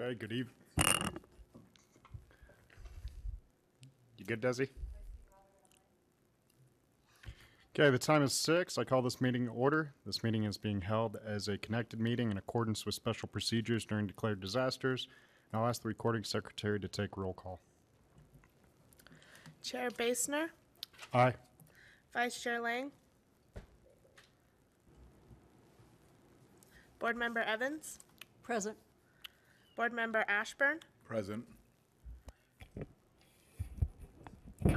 Okay, good evening. You good, Desi? Okay, the time is six. I call this meeting to order. This meeting is being held as a connected meeting in accordance with special procedures during declared disasters. And I'll ask the recording secretary to take roll call. Chair Basner, Aye. Vice Chair Lang. Board Member Evans, Present. Board Member Ashburn, Present. um,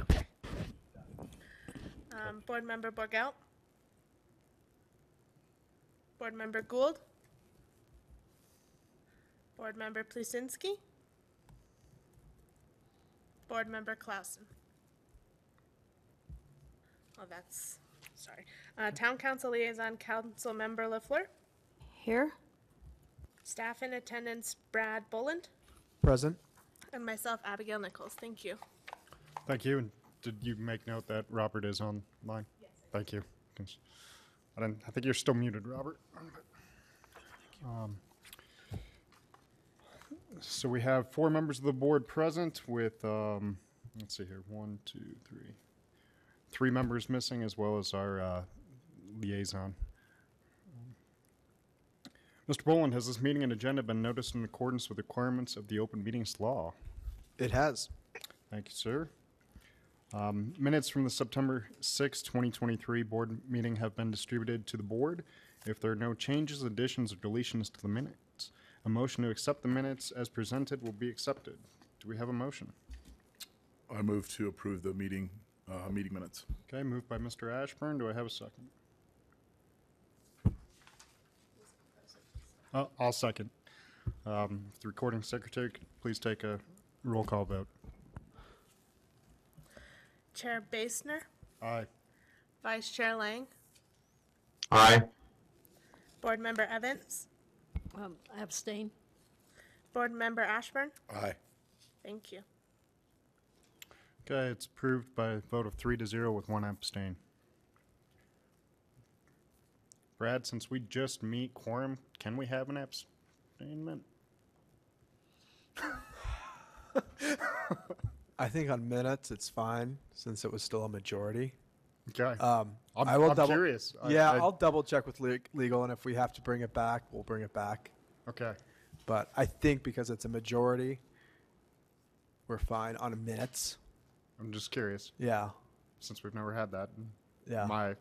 Board Member Borgelt, Board Member Gould, Board Member Plusinski, Board Member Clausen. Oh, that's, sorry. Uh, Town Council Liaison Council Member LaFleur, Here? Staff in attendance Brad Boland, Present. and myself Abigail Nichols. Thank you. Thank you. And did you make note that Robert is online? Yes. Thank you. 'Cause I didn't, I think you're still muted, Robert. Um, So we have four members of the board present with, um, let's see here, one, two, three, three members missing as well as our, uh, liaison. Mr. Boland, has this meeting and agenda been noticed in accordance with requirements of the open meetings law? It has. Thank you, sir. Um, Minutes from the September 6, 2023 board meeting have been distributed to the board. If there are no changes, additions, or deletions to the minutes, a motion to accept the minutes as presented will be accepted. Do we have a motion? I move to approve the meeting, uh, meeting minutes. Okay, moved by Mr. Ashburn. Do I have a second? Uh, I'll second. Um, The recording secretary, could please take a roll call vote. Chair Basner, Aye. Vice Chair Lang, Aye. Board Member Evans, Um, abstain. Board Member Ashburn. Aye. Thank you. Okay, it's approved by a vote of three to zero with one abstain. Brad, since we just meet quorum, can we have an abstainment? I think on minutes it's fine since it was still a majority. Okay. Um, I'm, I will I'm double. curious. Yeah, I- I, will double check with le- legal, and if we have to bring it back, we'll bring it back. Okay. But I think because it's a majority, we're fine on minutes. I'm just curious, Yeah, since we've never had that yeah. my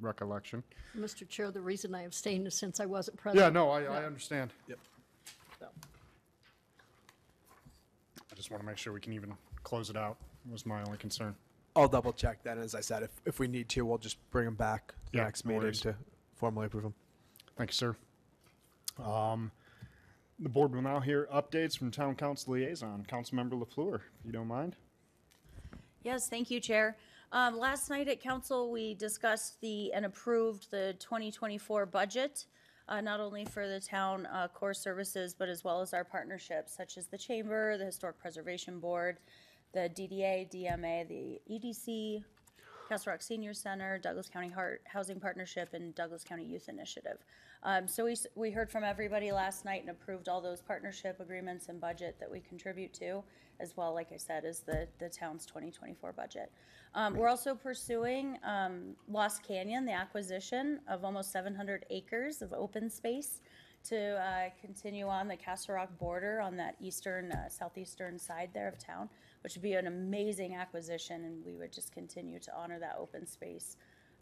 recollection. Mr. Chair, the reason I abstained is since I wasn't present. Yeah, no, I, I understand. Yep. So, I just want to make sure we can even close it out, was my only concern. I'll double check then. As I said, if if we need to, we'll just bring them back to the Yeah, next no meeting worries. to formally approve them. Thank you, sir. Um, the board will now hear updates from town council liaison, Councilmember LaFleur, if you don't mind. Yes, thank you, Chair. Um, last night at council, we discussed the, and approved the 2024 budget, uh, not only for the town, uh, core services, but as well as our partnerships such as the Chamber, the Historic Preservation Board, the DDA, DMA, the EDC, Castle Rock Senior Center, Douglas County Heart Housing Partnership, and Douglas County Youth Initiative. Um, so we, we heard from everybody last night and approved all those partnership agreements and budget that we contribute to, as well, like I said, as the, the town's twenty twenty-four budget. Um, we're also pursuing, um, Lost Canyon, the acquisition of almost seven hundred acres of open space to, uh, continue on the Castle Rock border on that eastern, uh, southeastern side there of town, which would be an amazing acquisition, and we would just continue to honor that open space,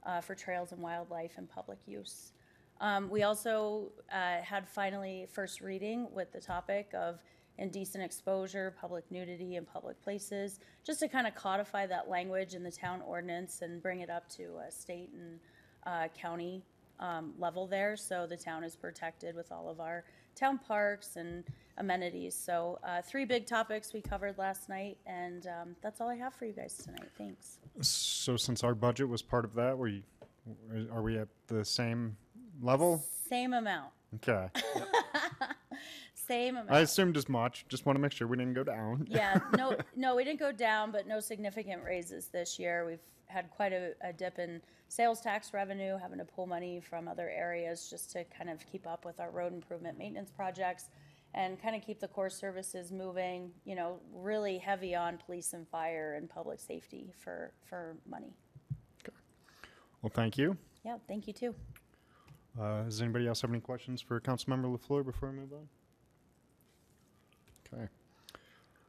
uh, for trails and wildlife and public use. Um, we also uh, had finally first reading with the topic of indecent exposure, public nudity in public places, just to kind of codify that language in the town ordinance and bring it up to a state and uh, county um, level there. So the town is protected with all of our town parks and amenities. So uh, three big topics we covered last night, and um, that's all I have for you guys tonight. Thanks. So since our budget was part of that, we, are we at the same level? Same amount. Okay. Same amount. I assumed as much. Just want to make sure we didn't go down. Yeah, no, no, we didn't go down, but no significant raises this year. We've had quite a, a dip in sales tax revenue, having to pull money from other areas just to kind of keep up with our road improvement maintenance projects. and kind of keep the core services moving, you know, really heavy on police and fire and public safety for, for money. Okay. Well, thank you. Yeah, thank you too. Uh, does anybody else have any questions for Councilmember LaFleur before we move on? Okay.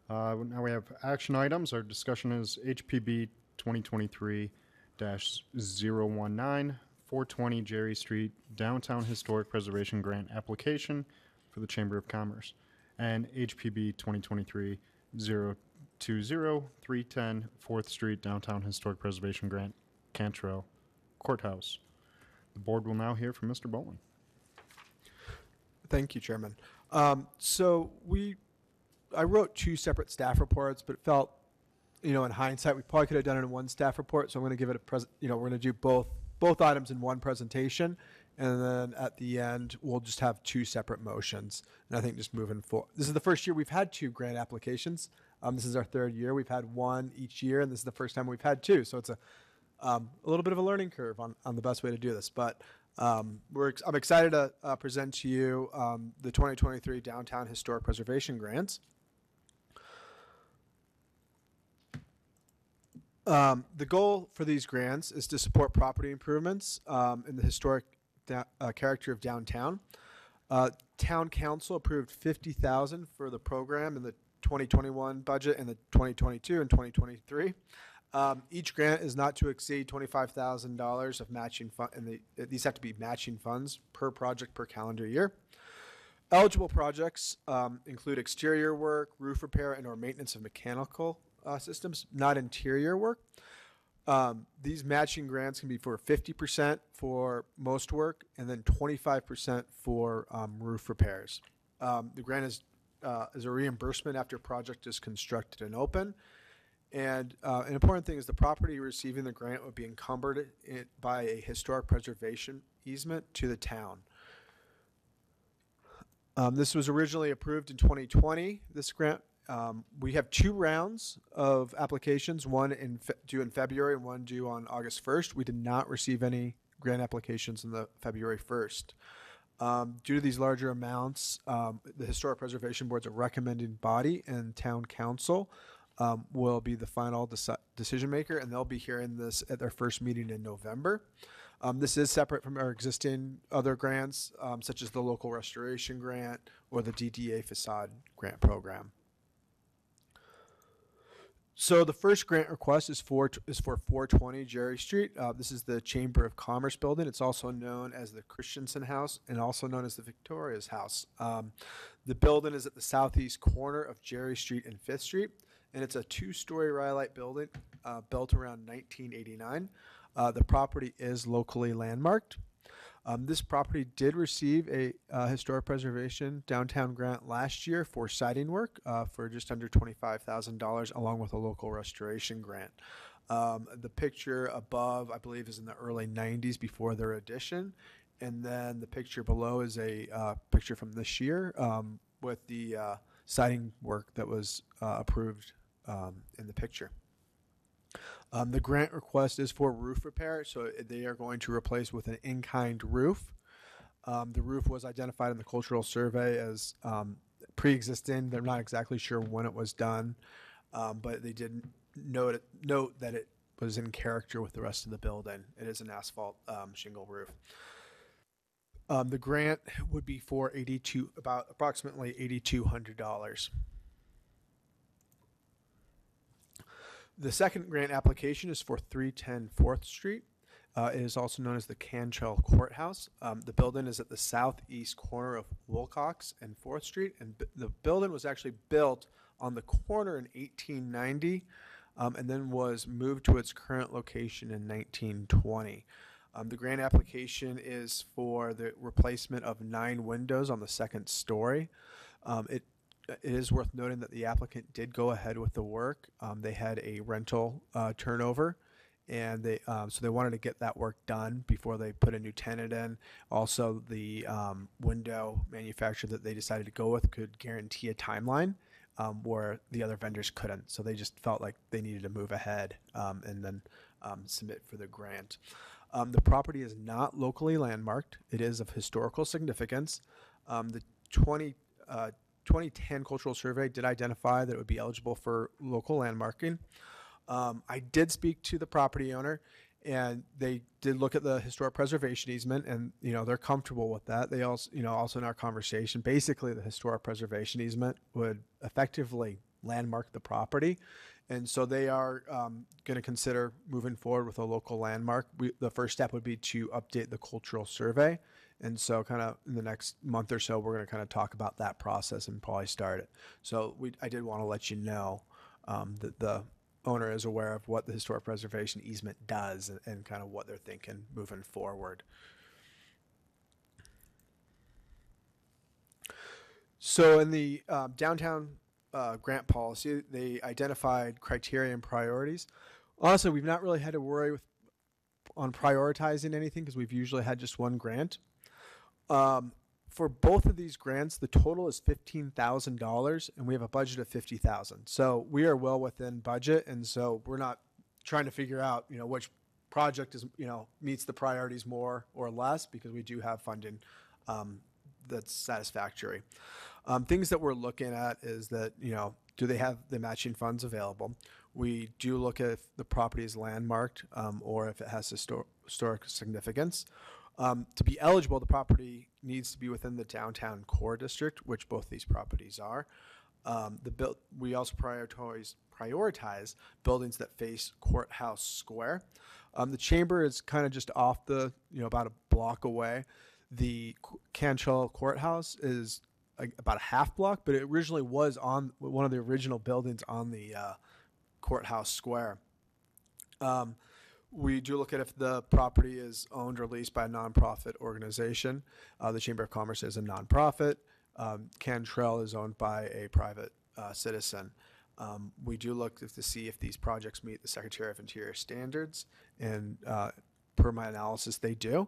Uh, now we have action items. Our discussion is HPB 2023 019 420 Jerry Street Downtown Historic Preservation Grant application for the Chamber of Commerce and HPB 2023 020 310 4th Street Downtown Historic Preservation Grant Cantrell Courthouse. The board will now hear from Mr. Boland. Thank you, Chairman. Um, so we, I wrote two separate staff reports, but it felt, you know, in hindsight, we probably could have done it in one staff report. So I'm going to give it a present. You know, we're going to do both both items in one presentation, and then at the end we'll just have two separate motions. And I think just moving forward, this is the first year we've had two grant applications. Um, this is our third year. We've had one each year, and this is the first time we've had two. So it's a um, a little bit of a learning curve on, on the best way to do this. But um, we're I'm excited to uh, present to you um, the 2023 Downtown Historic Preservation Grants. Um, the goal for these grants is to support property improvements um, in the historic da- uh, character of downtown. Uh, town council approved 50,000 for the program in the 2021 budget and the 2022 and 2023. Um, each grant is not to exceed $25,000 of matching fund, and the, these have to be matching funds per project per calendar year. Eligible projects um, include exterior work, roof repair, and or maintenance of mechanical uh, systems, not interior work. Um, these matching grants can be for 50% for most work and then 25% for um, roof repairs. Um, the grant is, uh, is a reimbursement after project is constructed and open. And uh, an important thing is the property receiving the grant would be encumbered in, by a historic preservation easement to the town. Um, this was originally approved in 2020. This grant, um, we have two rounds of applications, one in fe- due in February and one due on August 1st. We did not receive any grant applications in the February 1st. Um, due to these larger amounts, um, the Historic Preservation Board's a recommending body and town council um, will be the final deci- decision maker, and they'll be hearing this at their first meeting in November. Um, this is separate from our existing other grants, um, such as the local restoration grant or the DDA facade grant program. So the first grant request is for is for 420 Jerry Street. Uh, this is the Chamber of Commerce building. It's also known as the Christensen House and also known as the Victoria's House. Um, the building is at the southeast corner of Jerry Street and Fifth Street, and it's a two-story Rhyolite building uh, built around 1989. Uh, the property is locally landmarked. Um, this property did receive a uh, historic preservation downtown grant last year for siding work uh, for just under $25,000, along with a local restoration grant. Um, the picture above, I believe, is in the early 90s before their addition. And then the picture below is a uh, picture from this year um, with the uh, siding work that was uh, approved um, in the picture. Um, the grant request is for roof repair, so they are going to replace with an in-kind roof. Um, the roof was identified in the cultural survey as um, pre-existing. They're not exactly sure when it was done, um, but they did note it, note that it was in character with the rest of the building. It is an asphalt um, shingle roof. Um, the grant would be for eighty-two, about approximately eighty-two hundred dollars. The second grant application is for 310 4th Street. Uh, it is also known as the Cantrell Courthouse. Um, the building is at the southeast corner of Wilcox and 4th Street, and b- the building was actually built on the corner in 1890 um, and then was moved to its current location in 1920. Um, the grant application is for the replacement of nine windows on the second story. Um, it it is worth noting that the applicant did go ahead with the work. Um, they had a rental uh, turnover, and they um, so they wanted to get that work done before they put a new tenant in. Also, the um, window manufacturer that they decided to go with could guarantee a timeline um, where the other vendors couldn't. So they just felt like they needed to move ahead um, and then um, submit for the grant. The property is not locally landmarked. It is of historical significance. The 20 uh, 2010 cultural survey did identify that it would be eligible for local landmarking. Um, I did speak to the property owner, and they did look at the historic preservation easement, and you know they're comfortable with that. They also, you know, also in our conversation, basically the historic preservation easement would effectively landmark the property, and so they are um, going to consider moving forward with a local landmark. We, the first step would be to update the cultural survey, and so kind of in the next month or so, we're going to kind of talk about that process and probably start it. So we, I did want to let you know um, that the owner is aware of what the historic preservation easement does and, and kind of what they're thinking moving forward. So in the um, downtown uh, grant policy, they identified criteria and priorities. Honestly, we've not really had to worry with on prioritizing anything because we've usually had just one grant. Um, for both of these grants, the total is fifteen thousand dollars, and we have a budget of fifty thousand. So we are well within budget, and so we're not trying to figure out, you know, which project is, you know, meets the priorities more or less because we do have funding um, that's satisfactory. Um, things that we're looking at is that, you know, do they have the matching funds available? We do look at if the property is landmarked um, or if it has histor- historic significance. Um, to be eligible, the property needs to be within the downtown core district, which both these properties are. Um, the build, we also prioritize prioritize buildings that face Courthouse Square. Um, the chamber is kind of just off the, you know, about a block away. The Qu- Cantrell Courthouse is like about a half block, but it originally was on one of the original buildings on the uh, Courthouse Square. Um, we do look at if the property is owned or leased by a nonprofit organization. Uh, the Chamber of Commerce is a nonprofit. Um, Cantrell is owned by a private uh, citizen. Um, we do look to see if these projects meet the Secretary of Interior standards, and uh, per my analysis, they do.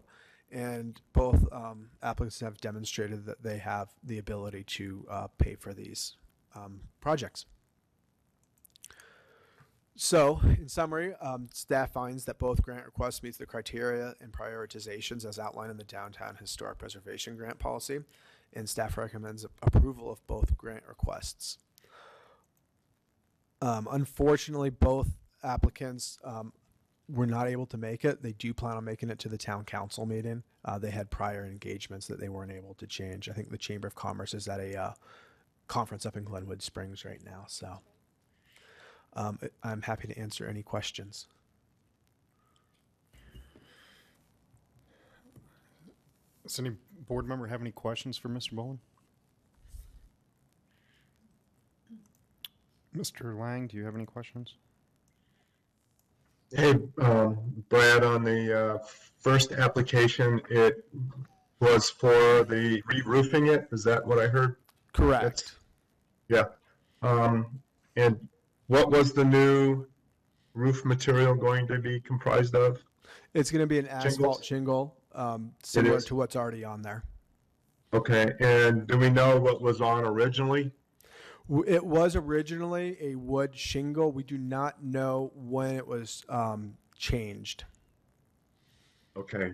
And both um, applicants have demonstrated that they have the ability to uh, pay for these um, projects. So, in summary, um, staff finds that both grant requests meet the criteria and prioritizations as outlined in the Downtown Historic Preservation Grant Policy, and staff recommends approval of both grant requests. Um, unfortunately, both applicants um, were not able to make it. They do plan on making it to the town council meeting. Uh, they had prior engagements that they weren't able to change. I think the Chamber of Commerce is at a uh, conference up in Glenwood Springs right now, so. Um, I- I'm happy to answer any questions. Does any board member have any questions for Mr. Boland? Mr. Lang, do you have any questions? Hey, um, Brad, on the, uh, first application, it was for the re-roofing it, is that what I heard? Correct. Yeah. Um, and what was the new roof material going to be comprised of? It's going to be an asphalt Shingles? shingle, um, similar is? to what's already on there. Okay, and do we know what was on originally? W- It was originally a wood shingle. We do not know when it was um, changed. Okay.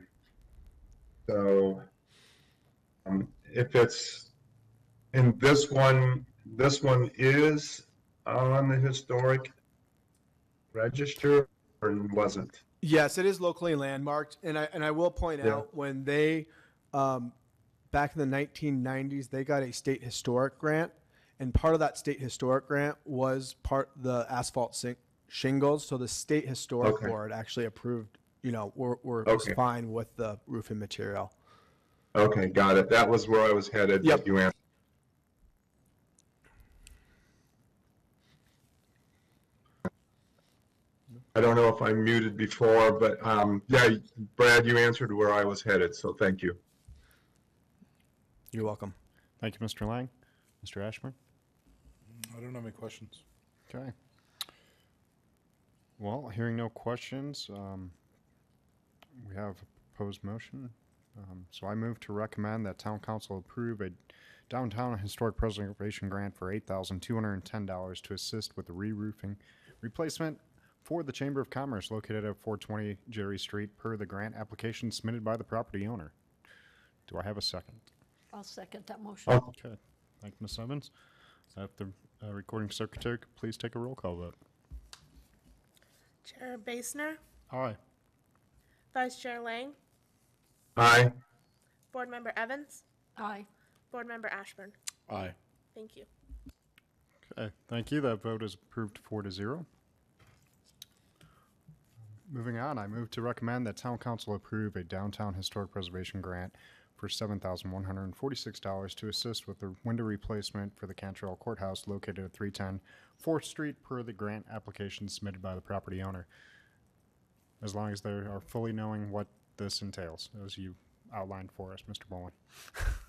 So, um, if it's, and this one, this one is on the historic register or wasn't? Yes, it is locally landmarked, and I and I will point Yeah. out when they, um, back in the 1990s, they got a state historic grant, and part of that state historic grant was part the asphalt sing- shingles. So the state historic Okay. board actually approved, you know, we're, we're was Okay. fine with the roofing material. Okay, got it. That was where I was headed. Yep. You answered. I don't know if I'm muted before, but, um, yeah, Brad, you answered where I was headed, so thank you. You're welcome. Thank you, Mr. Lang. Mr. Ashburn? I don't have any questions. Okay. Well, hearing no questions, um, we have a proposed motion. Um, so I move to recommend that town council approve a downtown historic preservation grant for eight thousand two hundred and ten dollars to assist with the re-roofing replacement for the Chamber of Commerce located at four twenty Jerry Street per the grant application submitted by the property owner. Do I have a second? I'll second that motion. Oh, Okay. Thank you, Ms. Evans. If the uh, recording secretary could please take a roll call vote. Chair Basner, Aye. Vice Chair Lang, Aye. Board Member Evans, Aye. Board Member Ashburn. Aye. Thank you. Okay, thank you. That vote is approved four to zero. Moving on, I move to recommend that town council approve a downtown historic preservation grant for seven thousand one hundred and forty-six dollars to assist with the window replacement for the Cantrell Courthouse located at 310 Fourth Street per the grant application submitted by the property owner. As long as they are fully knowing what this entails, as you outlined for us, Mr. Boland.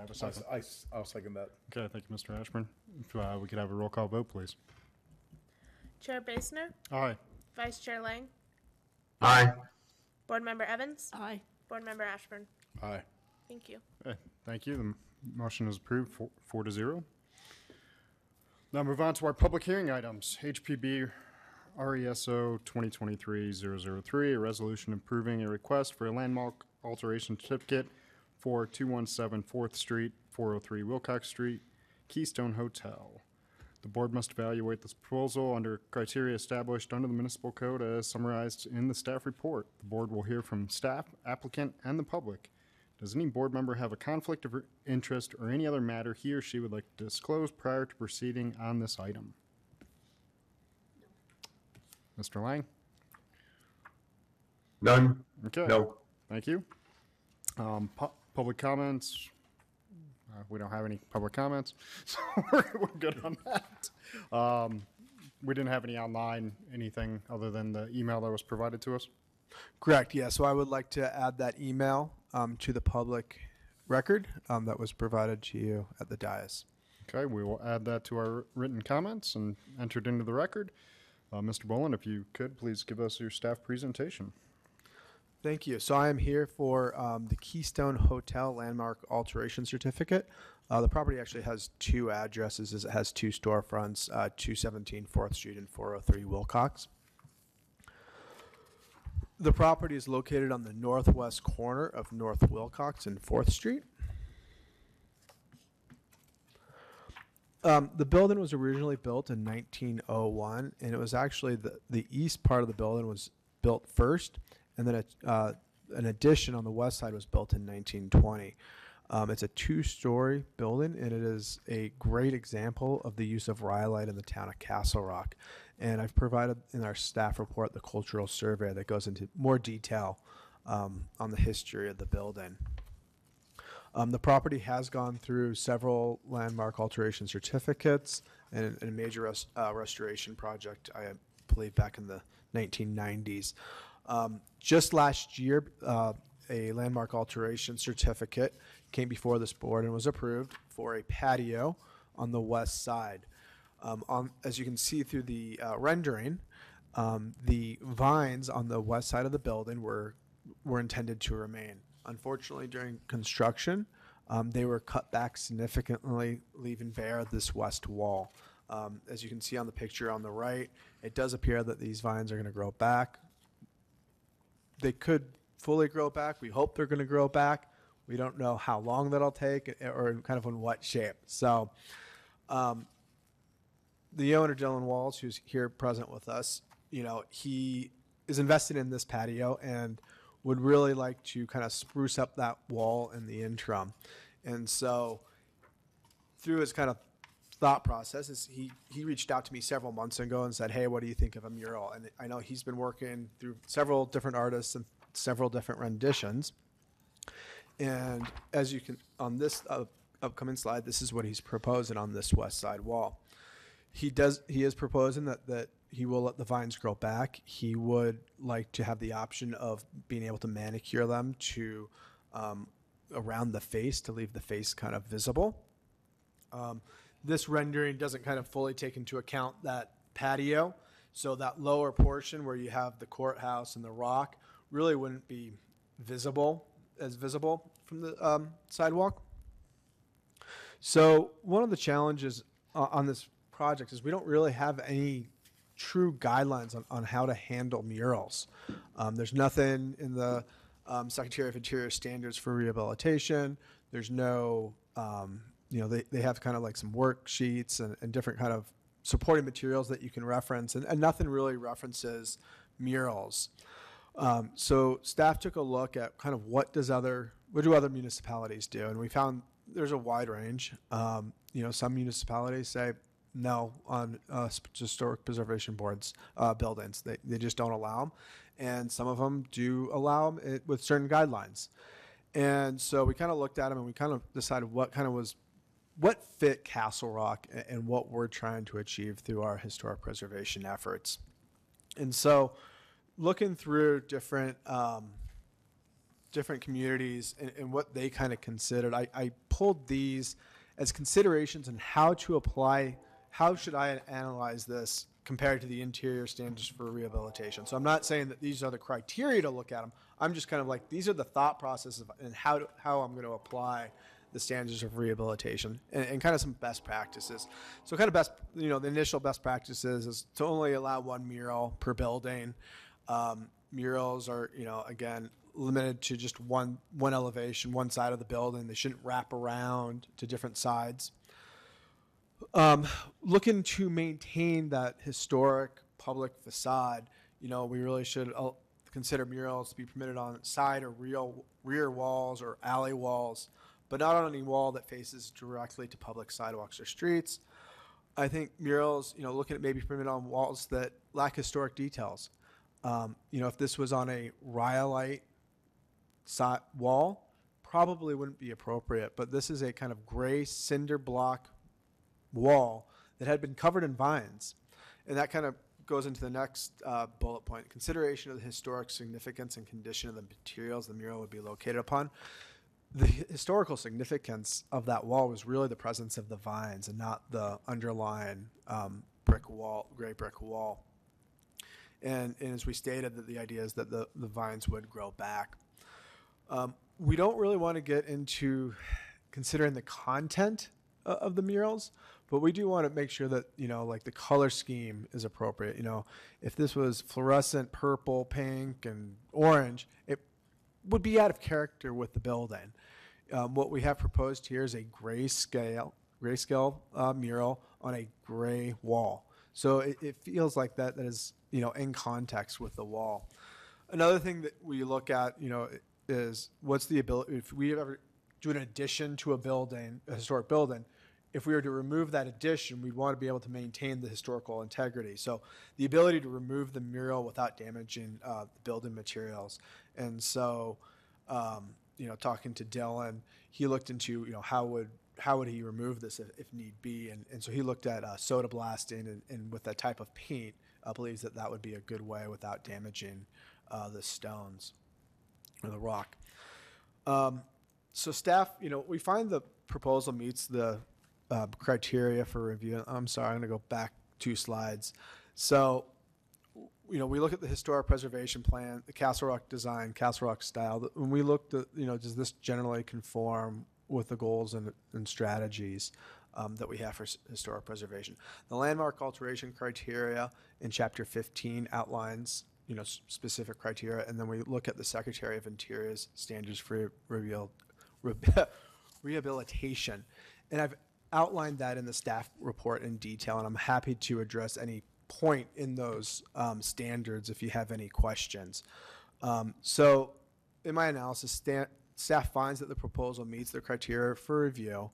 I have a second? I, s- I'll second that. Okay, thank you, Mr. Ashburn. If uh, we could have a roll call vote, please. Chair Basner, Aye. Vice Chair Lang, Aye. Board Member Evans, Aye. Board Member Ashburn. Aye. Thank you. Okay, thank you. The m- motion is approved, four, four to zero. Now move on to our public hearing items. HPB RESO 2023-003, a resolution approving a request for a landmark alteration certificate for 217 Fourth Street, 403 Wilcox Street, Keystone Hotel. The board must evaluate this proposal under criteria established under the municipal code as summarized in the staff report. The board will hear from staff, applicant, and the public. Does any board member have a conflict of interest or any other matter he or she would like to disclose prior to proceeding on this item? Mr. Lang? None? Okay. No. Thank you. Um, pu- public comments? Uh, we don't have any public comments, so we're, we're good on that. Um, we didn't have any online, anything other than the email that was provided to us. Correct, yeah. So I would like to add that email um, to the public record um, that was provided to you at the dais. Okay, we will add that to our written comments and entered into the record. Uh, Mr. Boland, if you could, please give us your staff presentation. Thank you. So I am here for um, the Keystone Hotel Landmark Alteration Certificate. Uh, the property actually has two addresses. as It has two storefronts, uh, 217 4th Street and 403 Wilcox. The property is located on the northwest corner of North Wilcox and 4th Street. Um, the building was originally built in 1901, and it was actually the, the east part of the building was built first, and then a, uh, an addition on the west side was built in 1920. Um, it's a two-story building, and it is a great example of the use of rhyolite in the town of Castle Rock. And I've provided in our staff report the cultural survey that goes into more detail um, on the history of the building. Um, the property has gone through several landmark alteration certificates and, and a major res- uh, restoration project, I believe, back in the 1990s. Um, just last year, uh, a landmark alteration certificate came before this board and was approved for a patio on the west side. Um, on, as you can see through the uh, rendering, um, the vines on the west side of the building were were intended to remain. Unfortunately, during construction, um, they were cut back significantly, leaving bare this west wall. Um, as you can see on the picture on the right, it does appear that these vines are going to grow back. They could fully grow back. We hope they're going to grow back. We don't know how long that'll take or kind of in what shape. So, um, the owner Dylan Walls, who's here present with us, you know, he is invested in this patio and would really like to kind of spruce up that wall in the interim. And so, through his kind of thought process, is he he reached out to me several months ago and said, "Hey, what do you think of a mural?" And I know he's been working through several different artists and several different renditions. And as you can on this uh, upcoming slide, this is what he's proposing on this west side wall he does he is proposing that that he will let the vines grow back he would like to have the option of being able to manicure them to um, around the face to leave the face kind of visible um, this rendering doesn't kind of fully take into account that patio so that lower portion where you have the courthouse and the rock really wouldn't be visible as visible from the um, sidewalk so one of the challenges uh, on this project is we don't really have any true guidelines on, on how to handle murals. Um, there's nothing in the um, Secretary of Interior standards for rehabilitation. There's no, um, you know, they, they have kind of like some worksheets and, and different kind of supporting materials that you can reference, and, and nothing really references murals. Um, so staff took a look at kind of what does other what do other municipalities do, and we found there's a wide range. Um, you know, some municipalities say no on uh, historic preservation boards uh, buildings; they they just don't allow them, and some of them do allow them it, with certain guidelines. And so we kind of looked at them and we kind of decided what kind of was what fit Castle Rock and what we're trying to achieve through our historic preservation efforts. And so, looking through different um, different communities and, and what they kind of considered, I, I pulled these as considerations and how to apply. How should I analyze this compared to the interior standards for rehabilitation? So I'm not saying that these are the criteria to look at them. I'm just kind of like these are the thought processes and how to, how I'm going to apply the standards of rehabilitation and, and kind of some best practices. So kind of best, you know, the initial best practices is to only allow one mural per building. Um, murals are, you know, again, limited to just one, one elevation, one side of the building. They shouldn't wrap around to different sides. Um, looking to maintain that historic public facade, you know, we really should uh, consider murals to be permitted on side or real rear walls or alley walls, but not on any wall that faces directly to public sidewalks or streets. I think murals, you know, looking at maybe permitted on walls that lack historic details. Um, you know, if this was on a rhyolite si- wall, probably wouldn't be appropriate. But this is a kind of gray cinder block wall that had been covered in vines. And that kind of goes into the next uh, bullet point consideration of the historic significance and condition of the materials the mural would be located upon. The historical significance of that wall was really the presence of the vines and not the underlying um, brick wall, gray brick wall. And, and as we stated, that the idea is that the, the vines would grow back. Um, we don't really want to get into considering the content of the murals, but we do want to make sure that you know, like the color scheme is appropriate. You know, if this was fluorescent purple, pink, and orange, it would be out of character with the building. Um, what we have proposed here is a grayscale grayscale uh, mural on a gray wall. So it, it feels like that that is you know in context with the wall. Another thing that we look at, you know, is what's the ability if we ever do an addition to a building, a historic building. If we were to remove that addition, we'd want to be able to maintain the historical integrity. So the ability to remove the mural without damaging uh, the building materials. And so, um, you know, talking to Dylan, he looked into, you know, how would how would he remove this if, if need be? And, and so he looked at uh, soda blasting and, and with that type of paint, uh, believes that that would be a good way without damaging uh, the stones or the rock. Um, so staff, you know, we find the proposal meets the uh, criteria for review. I'm sorry, I'm going to go back two slides. So, you know, we look at the historic preservation plan, the Castle Rock design, Castle Rock style. When we looked at, you know, does this generally conform with the goals and, and strategies um, that we have for historic preservation? The landmark alteration criteria in Chapter 15 outlines, you know, specific criteria, and then we look at the Secretary of Interior's standards for reveal, re- rehabilitation. And I've outlined that in the staff report in detail, and I'm happy to address any point in those um, standards if you have any questions. Um, so, in my analysis, sta- staff finds that the proposal meets the criteria for review,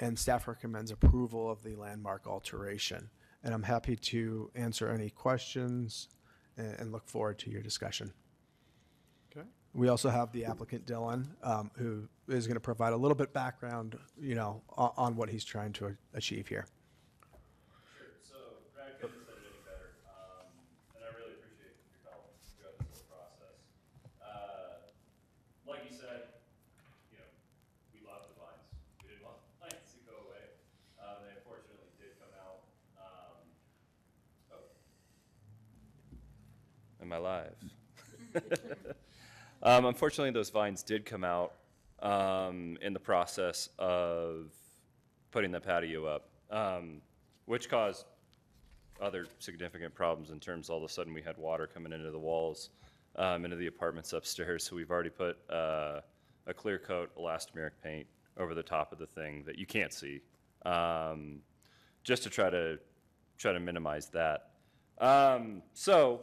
and staff recommends approval of the landmark alteration. And I'm happy to answer any questions and, and look forward to your discussion. Okay. We also have the applicant Dylan, um, who is going to provide a little bit background, you know, on, on what he's trying to achieve here. So Brad couldn't have said it any better, um, and I really appreciate your help throughout this whole process. Uh, like you said, you know, we love the vines. We didn't want the vines to go away. Um, they unfortunately did come out. Um, oh. Am life. um, unfortunately, those vines did come out um, in the process of putting the patio up, um, which caused other significant problems in terms all of a sudden we had water coming into the walls um, into the apartments upstairs. So we've already put uh, a clear coat elastomeric paint over the top of the thing that you can't see, um, just to try to try to minimize that. Um, so,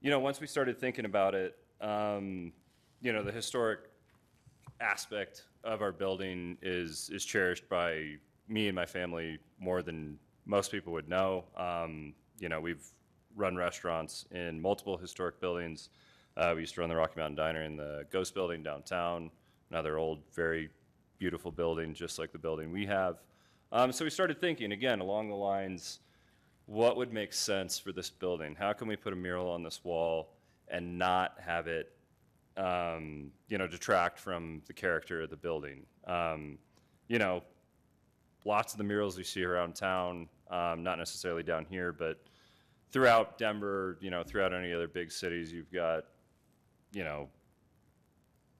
you know, once we started thinking about it, um, you know, the historic aspect of our building is is cherished by me and my family more than most people would know. Um, you know, we've run restaurants in multiple historic buildings. Uh, we used to run the Rocky Mountain Diner in the Ghost Building downtown, another old, very beautiful building, just like the building we have. Um, so we started thinking again along the lines what would make sense for this building? How can we put a mural on this wall and not have it, um, you know, detract from the character of the building? Um, you know, lots of the murals we see around town, um, not necessarily down here, but throughout Denver, you know, throughout any other big cities, you've got, you know,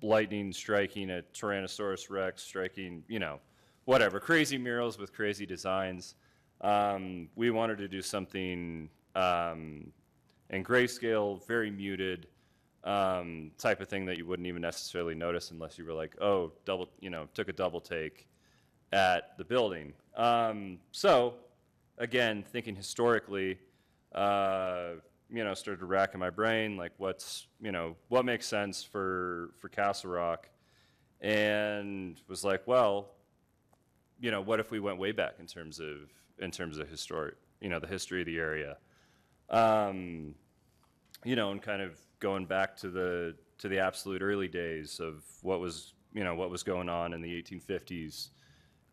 lightning striking a Tyrannosaurus Rex, striking, you know, whatever, crazy murals with crazy designs. Um, we wanted to do something um, in grayscale, very muted um, type of thing that you wouldn't even necessarily notice unless you were like, oh, double, you know, took a double take at the building. Um, so, again, thinking historically, uh, you know, started racking my brain, like what's, you know, what makes sense for for Castle Rock, and was like, well, you know, what if we went way back in terms of in terms of historic, you know, the history of the area, um, you know, and kind of going back to the to the absolute early days of what was, you know, what was going on in the 1850s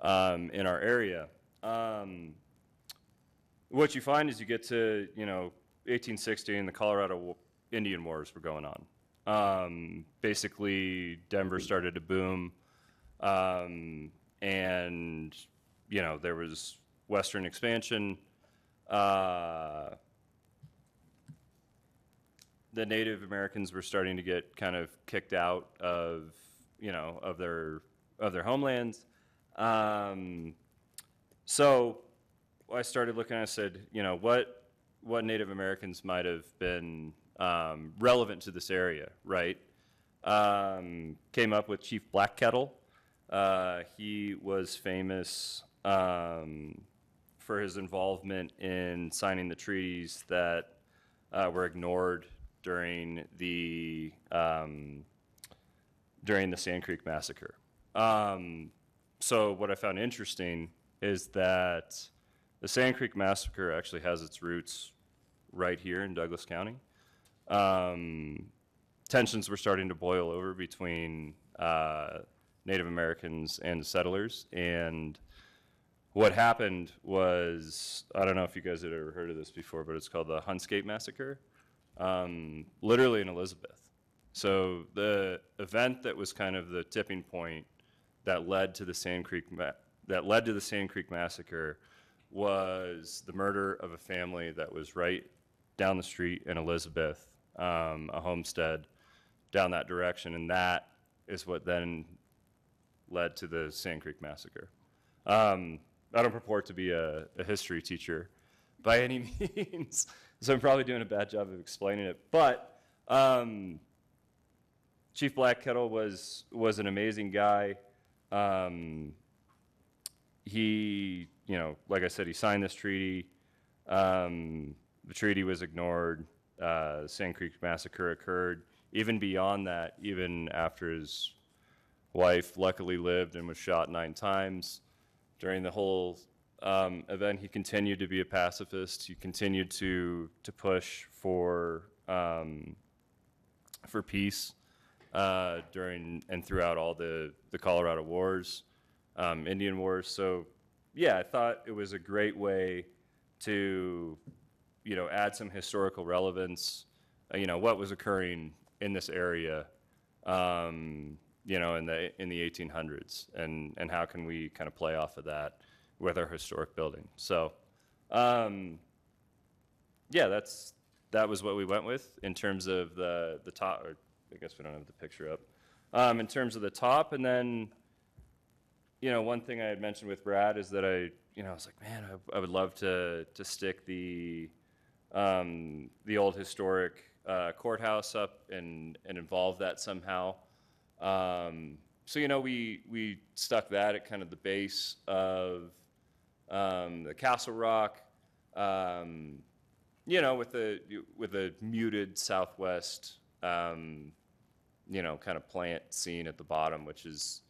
um, in our area. Um, what you find is you get to, you know, 1860 and the Colorado Indian Wars were going on. Um, basically, Denver started to boom, um, and you know there was Western expansion. Uh, the Native Americans were starting to get kind of kicked out of you know of their of their homelands. Um, so I started looking. I said, you know, what what Native Americans might have been um, relevant to this area, right? Um, came up with Chief Black Kettle. Uh, he was famous um, for his involvement in signing the treaties that uh, were ignored during the um, during the Sand Creek massacre. Um, so what I found interesting is that the Sand Creek massacre actually has its roots right here in Douglas County. Um, tensions were starting to boil over between uh, Native Americans and settlers, and what happened was I don't know if you guys had ever heard of this before, but it's called the Hungate Massacre, um, literally in Elizabeth. So the event that was kind of the tipping point that led to the Sand Creek ma- that led to the Sand Creek massacre was the murder of a family that was right down the street in Elizabeth, um, a homestead down that direction, and that is what then led to the Sand Creek massacre. Um, I don't purport to be a, a history teacher by any means, so I'm probably doing a bad job of explaining it. But um, Chief Black Kettle was was an amazing guy. Um, he, you know, like I said, he signed this treaty. Um, the treaty was ignored. Uh, Sand Creek massacre occurred. Even beyond that, even after his wife luckily lived and was shot nine times during the whole um, event, he continued to be a pacifist. He continued to to push for um, for peace uh, during and throughout all the the Colorado wars, um, Indian wars. So, yeah, I thought it was a great way to, you know, add some historical relevance. Uh, you know, what was occurring in this area, um, you know, in the in the 1800s, and and how can we kind of play off of that with our historic building? So, um, yeah, that's that was what we went with in terms of the the top. Or I guess we don't have the picture up. Um, in terms of the top, and then, you know, one thing I had mentioned with Brad is that I, you know, I was like, man, I, I would love to to stick the um, the old historic uh, courthouse up and, and involve that somehow. Um, so, you know, we, we stuck that at kind of the base of um, the Castle Rock, um, you know, with the, with a muted southwest, um, you know, kind of plant scene at the bottom, which is,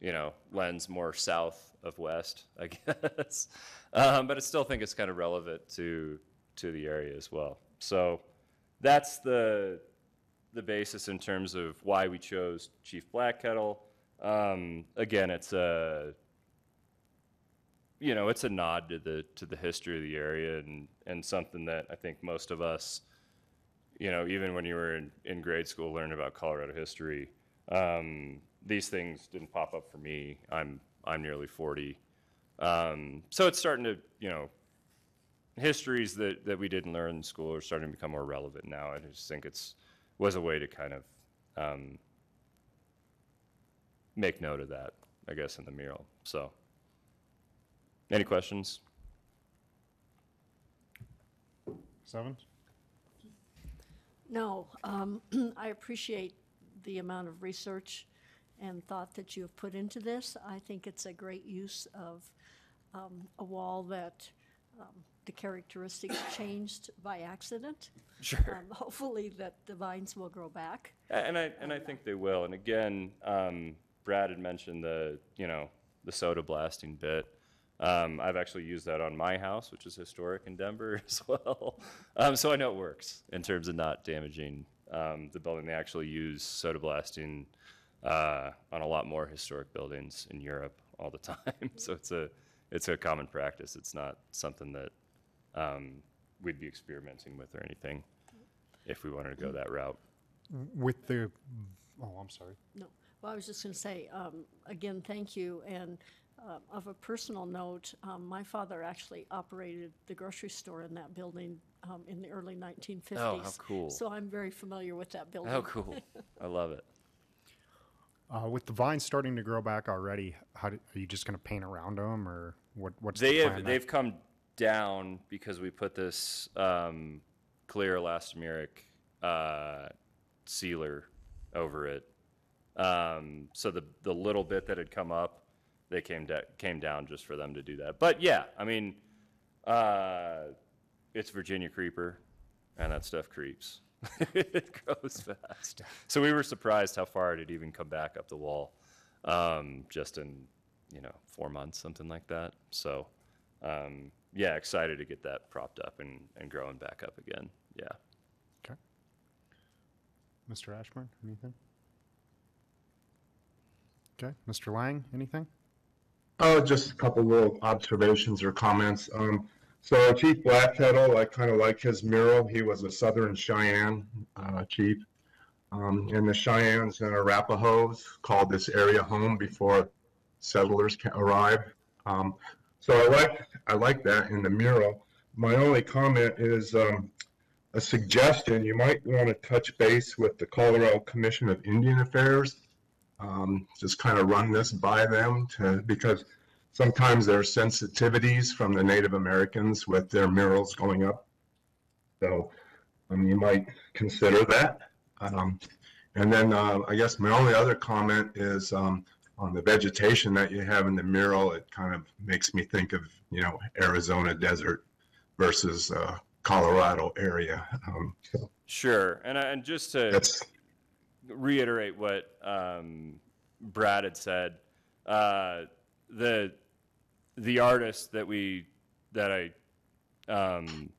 you know, lends more south of west, I guess. Um, but I still think it's kind of relevant to to the area as well. So that's the the basis in terms of why we chose Chief Black Kettle. Um, again, it's a you know it's a nod to the to the history of the area and and something that I think most of us you know, even when you were in, in grade school learned about Colorado history, um, these things didn't pop up for me. I'm I'm nearly 40, um, so it's starting to you know, histories that that we didn't learn in school are starting to become more relevant now. I just think it's was a way to kind of um, make note of that, I guess, in the mural. So, any questions? Seven? No, um, I appreciate the amount of research and thought that you have put into this. I think it's a great use of um, a wall that um, the characteristics changed by accident. Sure. Um, Hopefully that the vines will grow back. And I, and I think they will. And again, um, Brad had mentioned the, you know, the soda blasting bit. Um, I've actually used that on my house, which is historic in Denver as well. Um, so I know it works in terms of not damaging um, the building. They actually use soda blasting uh, on a lot more historic buildings in Europe all the time. so it's a, it's a common practice. It's not something that um, we'd be experimenting with or anything if we wanted to go that route. With the, oh, I'm sorry. No, well, I was just going to say, um, again, thank you. And uh, of a personal note, um, my father actually operated the grocery store in that building um, in the early 1950s. Oh, how cool. So I'm very familiar with that building. Oh, cool. I love it. Uh, with the vines starting to grow back already, how do, are you just going to paint around them, or what? What's They the plan have they've come down because we put this um, clear elastomeric uh, sealer over it. Um, so the the little bit that had come up, they came da- came down just for them to do that. But yeah, I mean, uh, it's Virginia creeper, and that stuff creeps. it grows fast. So we were surprised how far it had even come back up the wall, um, just in you know four months, something like that. So um, yeah, excited to get that propped up and, and growing back up again. Yeah. Okay. Mr. Ashburn, anything? Okay, Mr. Lang, anything? Oh, just a couple little observations or comments. Um, so Chief Black Kettle, I kind of like his mural. He was a Southern Cheyenne uh, chief. Um, and the Cheyennes and Arapahoes called this area home before settlers ca- arrived. Um, so I like I like that in the mural. My only comment is um, a suggestion. You might want to touch base with the Colorado Commission of Indian Affairs um, just kind of run this by them to, because sometimes there are sensitivities from the Native Americans with their murals going up. So um, you might consider that. Um, and then uh, I guess my only other comment is um, on the vegetation that you have in the mural. It kind of makes me think of you know Arizona desert versus uh, Colorado area. Um, so Sure. And, I- and just to that's reiterate what um, Brad had said, uh, the the artist that we that I um,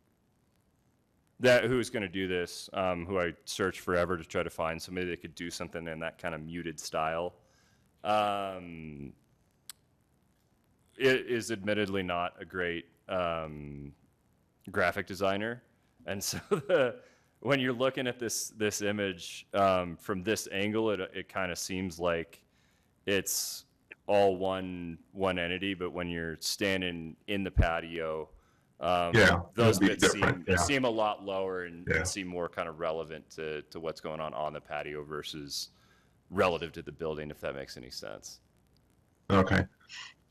that who was going to do this, um, who I searched forever to try to find somebody that could do something in that kind of muted style. Um, it is admittedly not a great um, graphic designer, and so the, when you're looking at this this image um, from this angle, it it kind of seems like it's all one one entity. But when you're standing in the patio, um, Yeah, those bits seem yeah. seem a lot lower and, Yeah. and seem more kind of relevant to to what's going on on the patio versus relative to the building, if that makes any sense. Okay.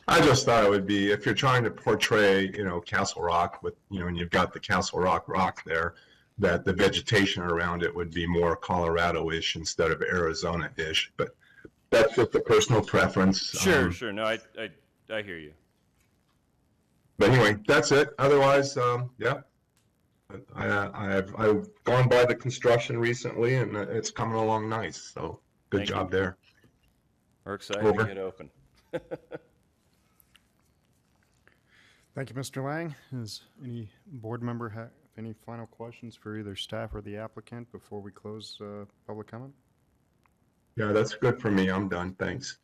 I just thought it would be, if you're trying to portray, you know, Castle Rock with, you know, and you've got the Castle Rock rock there, that the vegetation around it would be more Colorado-ish instead of Arizona-ish, but that's just a personal preference. Sure, Um, sure. No, I, I, I hear you. But anyway, that's it. Otherwise, um, yeah. I, I've, I've gone by the construction recently and it's coming along nice, so good Thank you. job there. We're excited Over. to get open. Thank you, Mr. Lang. Does any board member have any final questions for either staff or the applicant before we close uh, public comment? Yeah, that's good for me. I'm done. Thanks.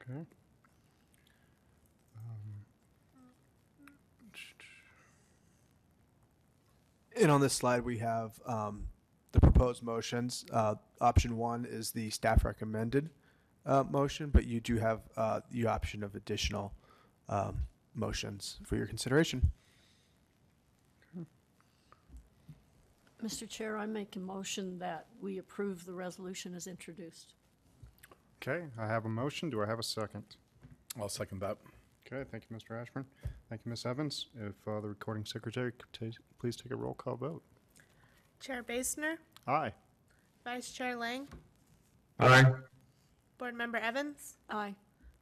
Okay. And on this slide, we have um, the proposed motions. Uh, Option one is the staff recommended uh, motion, but you do have uh, the option of additional um, motions for your consideration. Mr. Chair, I make a motion that we approve the resolution as introduced. Okay, I have a motion. Do I have a second? I'll second that. Okay, thank you, Mr. Ashburn. Thank you, Ms. Evans. If uh, the recording secretary could ta- please take a roll call vote. Chair Basner, Aye. Vice Chair Lang, Aye. Board Member Evans, Aye.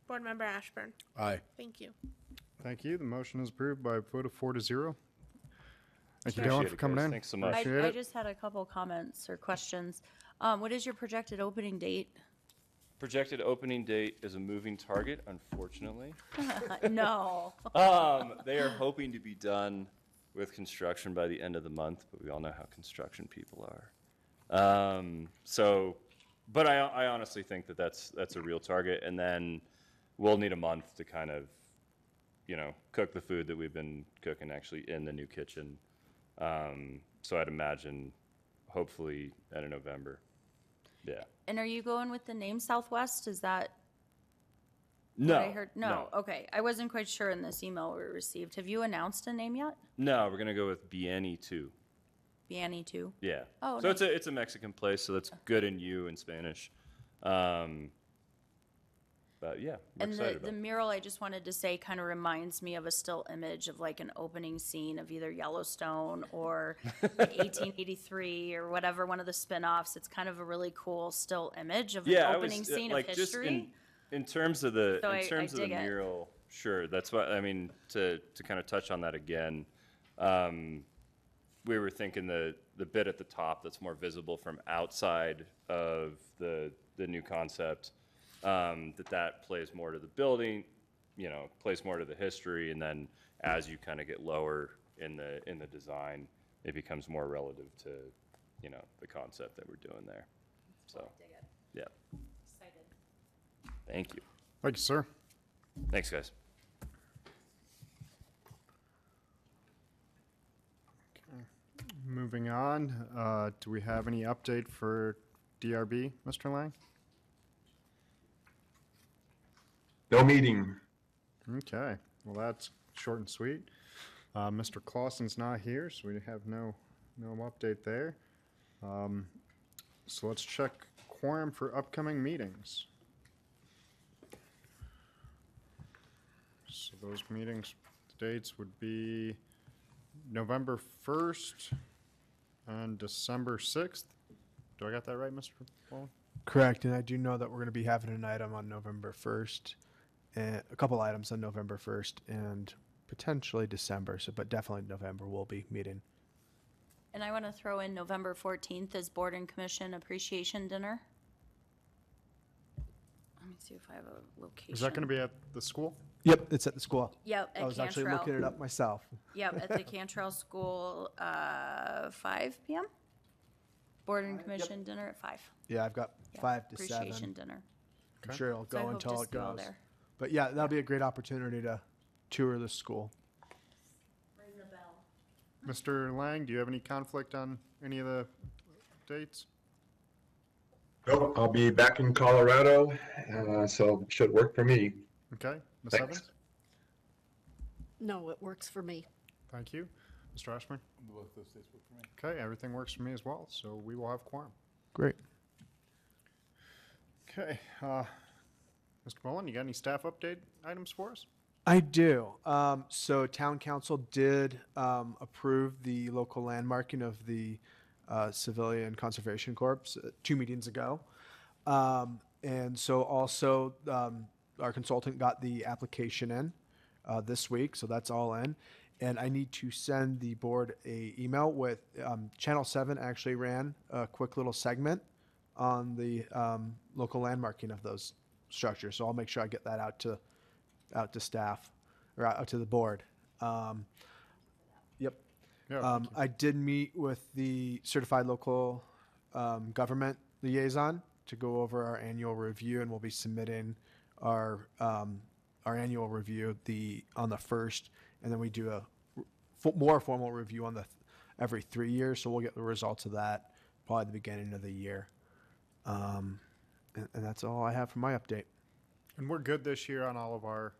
Board Member Ashburn. Aye. Thank you. Thank you. The motion is approved by a vote of four to zero. Thank you, Appreciate Dylan, it, for coming guys. in. Thanks so much. I, Appreciate I it. just had a couple comments or questions. Um, what is your projected opening date? Projected opening date is a moving target, unfortunately. no. Um, they are hoping to be done with construction by the end of the month, but we all know how construction people are. Um, so, but I, I honestly think that that's that's a real target, and then we'll need a month to kind of, you know, cook the food that we've been cooking actually in the new kitchen. Um, so I'd imagine, hopefully, end of November. Yeah. And are you going with the name Southwest? Is that No. what I heard? No. Okay. I wasn't quite sure in this email we received. Have you announced a name yet? No, we're gonna go with Bieni two. Biani two. Yeah. Oh, so it's a it's a Mexican place, so that's good in you in Spanish. Um, but yeah, And the, the mural, I just wanted to say, kind of reminds me of a still image of like an opening scene of either Yellowstone or like 1883 or whatever, one of the spin-offs. It's kind of a really cool still image of yeah, an I was, opening uh, scene like of just history. In in terms of the So in I- I terms of the dig it. mural. Sure, that's what I mean. To to kind of touch on that again, um, we were thinking the the bit at the top that's more visible from outside of the the new concept um, that that plays more to the building, you know, plays more to the history, and then as you kind of get lower in the in the design, it becomes more relative to you know the concept that we're doing there. So yeah, thank you. Thank you, sir. Thanks, guys. Moving on, uh, do we have any update for DRB, Mr. Lang? No meeting. Okay, well, that's short and sweet. Uh, Mr. Clausen's not here, so we have no, no update there. Um, so let's check quorum for upcoming meetings. So those meetings, dates would be November first and December sixth. Do I got that right, Mr. Wallen? Correct, and I do know that we're going to be having an item on November 1st, and eh, a couple items on November 1st, and potentially December, so, but definitely November we'll be meeting. And I want to throw in November 14th as Board and Commission Appreciation Dinner. Let me see if I have a location. Is that gonna be at the school? Yep, it's at the school. Yep, at I at was actually Cantril. looking it up myself. Yep, at the Cantril School, uh, 5 p.m. Board and Commission dinner at 5. Yeah, I've got Yeah, five to Appreciation seven. dinner. I'm sure it'll So I go hope until just it you all goes. there. But yeah, that'll be a great opportunity to tour the school. Ring the bell. Mr. Lang, do you have any conflict on any of the dates? Nope, I'll be back in Colorado, uh, so should work for me. Okay, Ms. Thanks. Evans? No, it works for me. Thank you. Mr. Ashburn? Okay, everything works for me as well, so we will have quorum. Great. Okay, uh, Mr. Mullen, you got any staff update items for us? I do. Um, so town council did um, approve the local landmarking of the uh, Civilian Conservation Corps uh, two meetings ago. Um, and so also um, our consultant got the application in uh, this week, so that's all in. And I need to send the board a email with um, Channel Seven actually ran a quick little segment on the um, local landmarking of those structures. So I'll make sure I get that out to out to staff or out to the board. Um, yep. Yeah, Um, I did meet with the certified local um, government liaison to go over our annual review, and we'll be submitting our um, our annual review the on the first, and then we do a f- more formal review on the every three years. So we'll get the results of that probably at the beginning of the year. Um, and, and that's all I have for my update. And we're good this year on all of our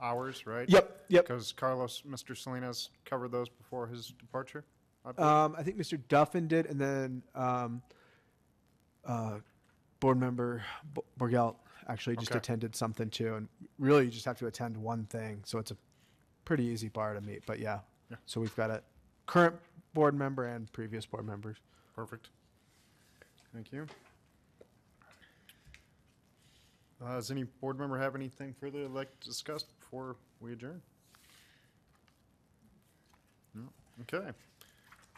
hours, right? Yep. Yep. Because Carlos, Mr. Salinas covered those before his departure. I. Um, I think Mr. Duffin did, and then um, uh, board member B- Borgelt actually just Okay. attended something too. And really, you just have to attend one thing, so it's a pretty easy bar to meet. But yeah, Yeah. so we've got a current board member and previous board members. Perfect. Thank you. Uh, does any board member have anything further they'd like to discuss before we adjourn? No? Okay.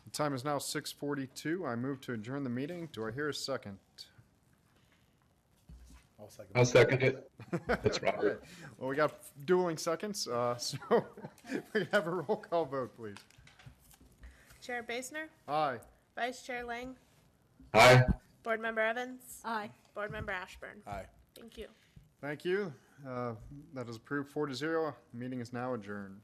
The time is now six forty-two. I move to adjourn the meeting. Do I hear a second? I'll second it. It's Robert. Well, we got dueling seconds, uh, so we have a roll call vote, please. Chair Basner, Aye. Vice Chair Lang, Aye. Board Member Evans, Aye. Board Member Ashburn. Aye. Thank you. Thank you. Uh, that is approved four to zero. Meeting is now adjourned.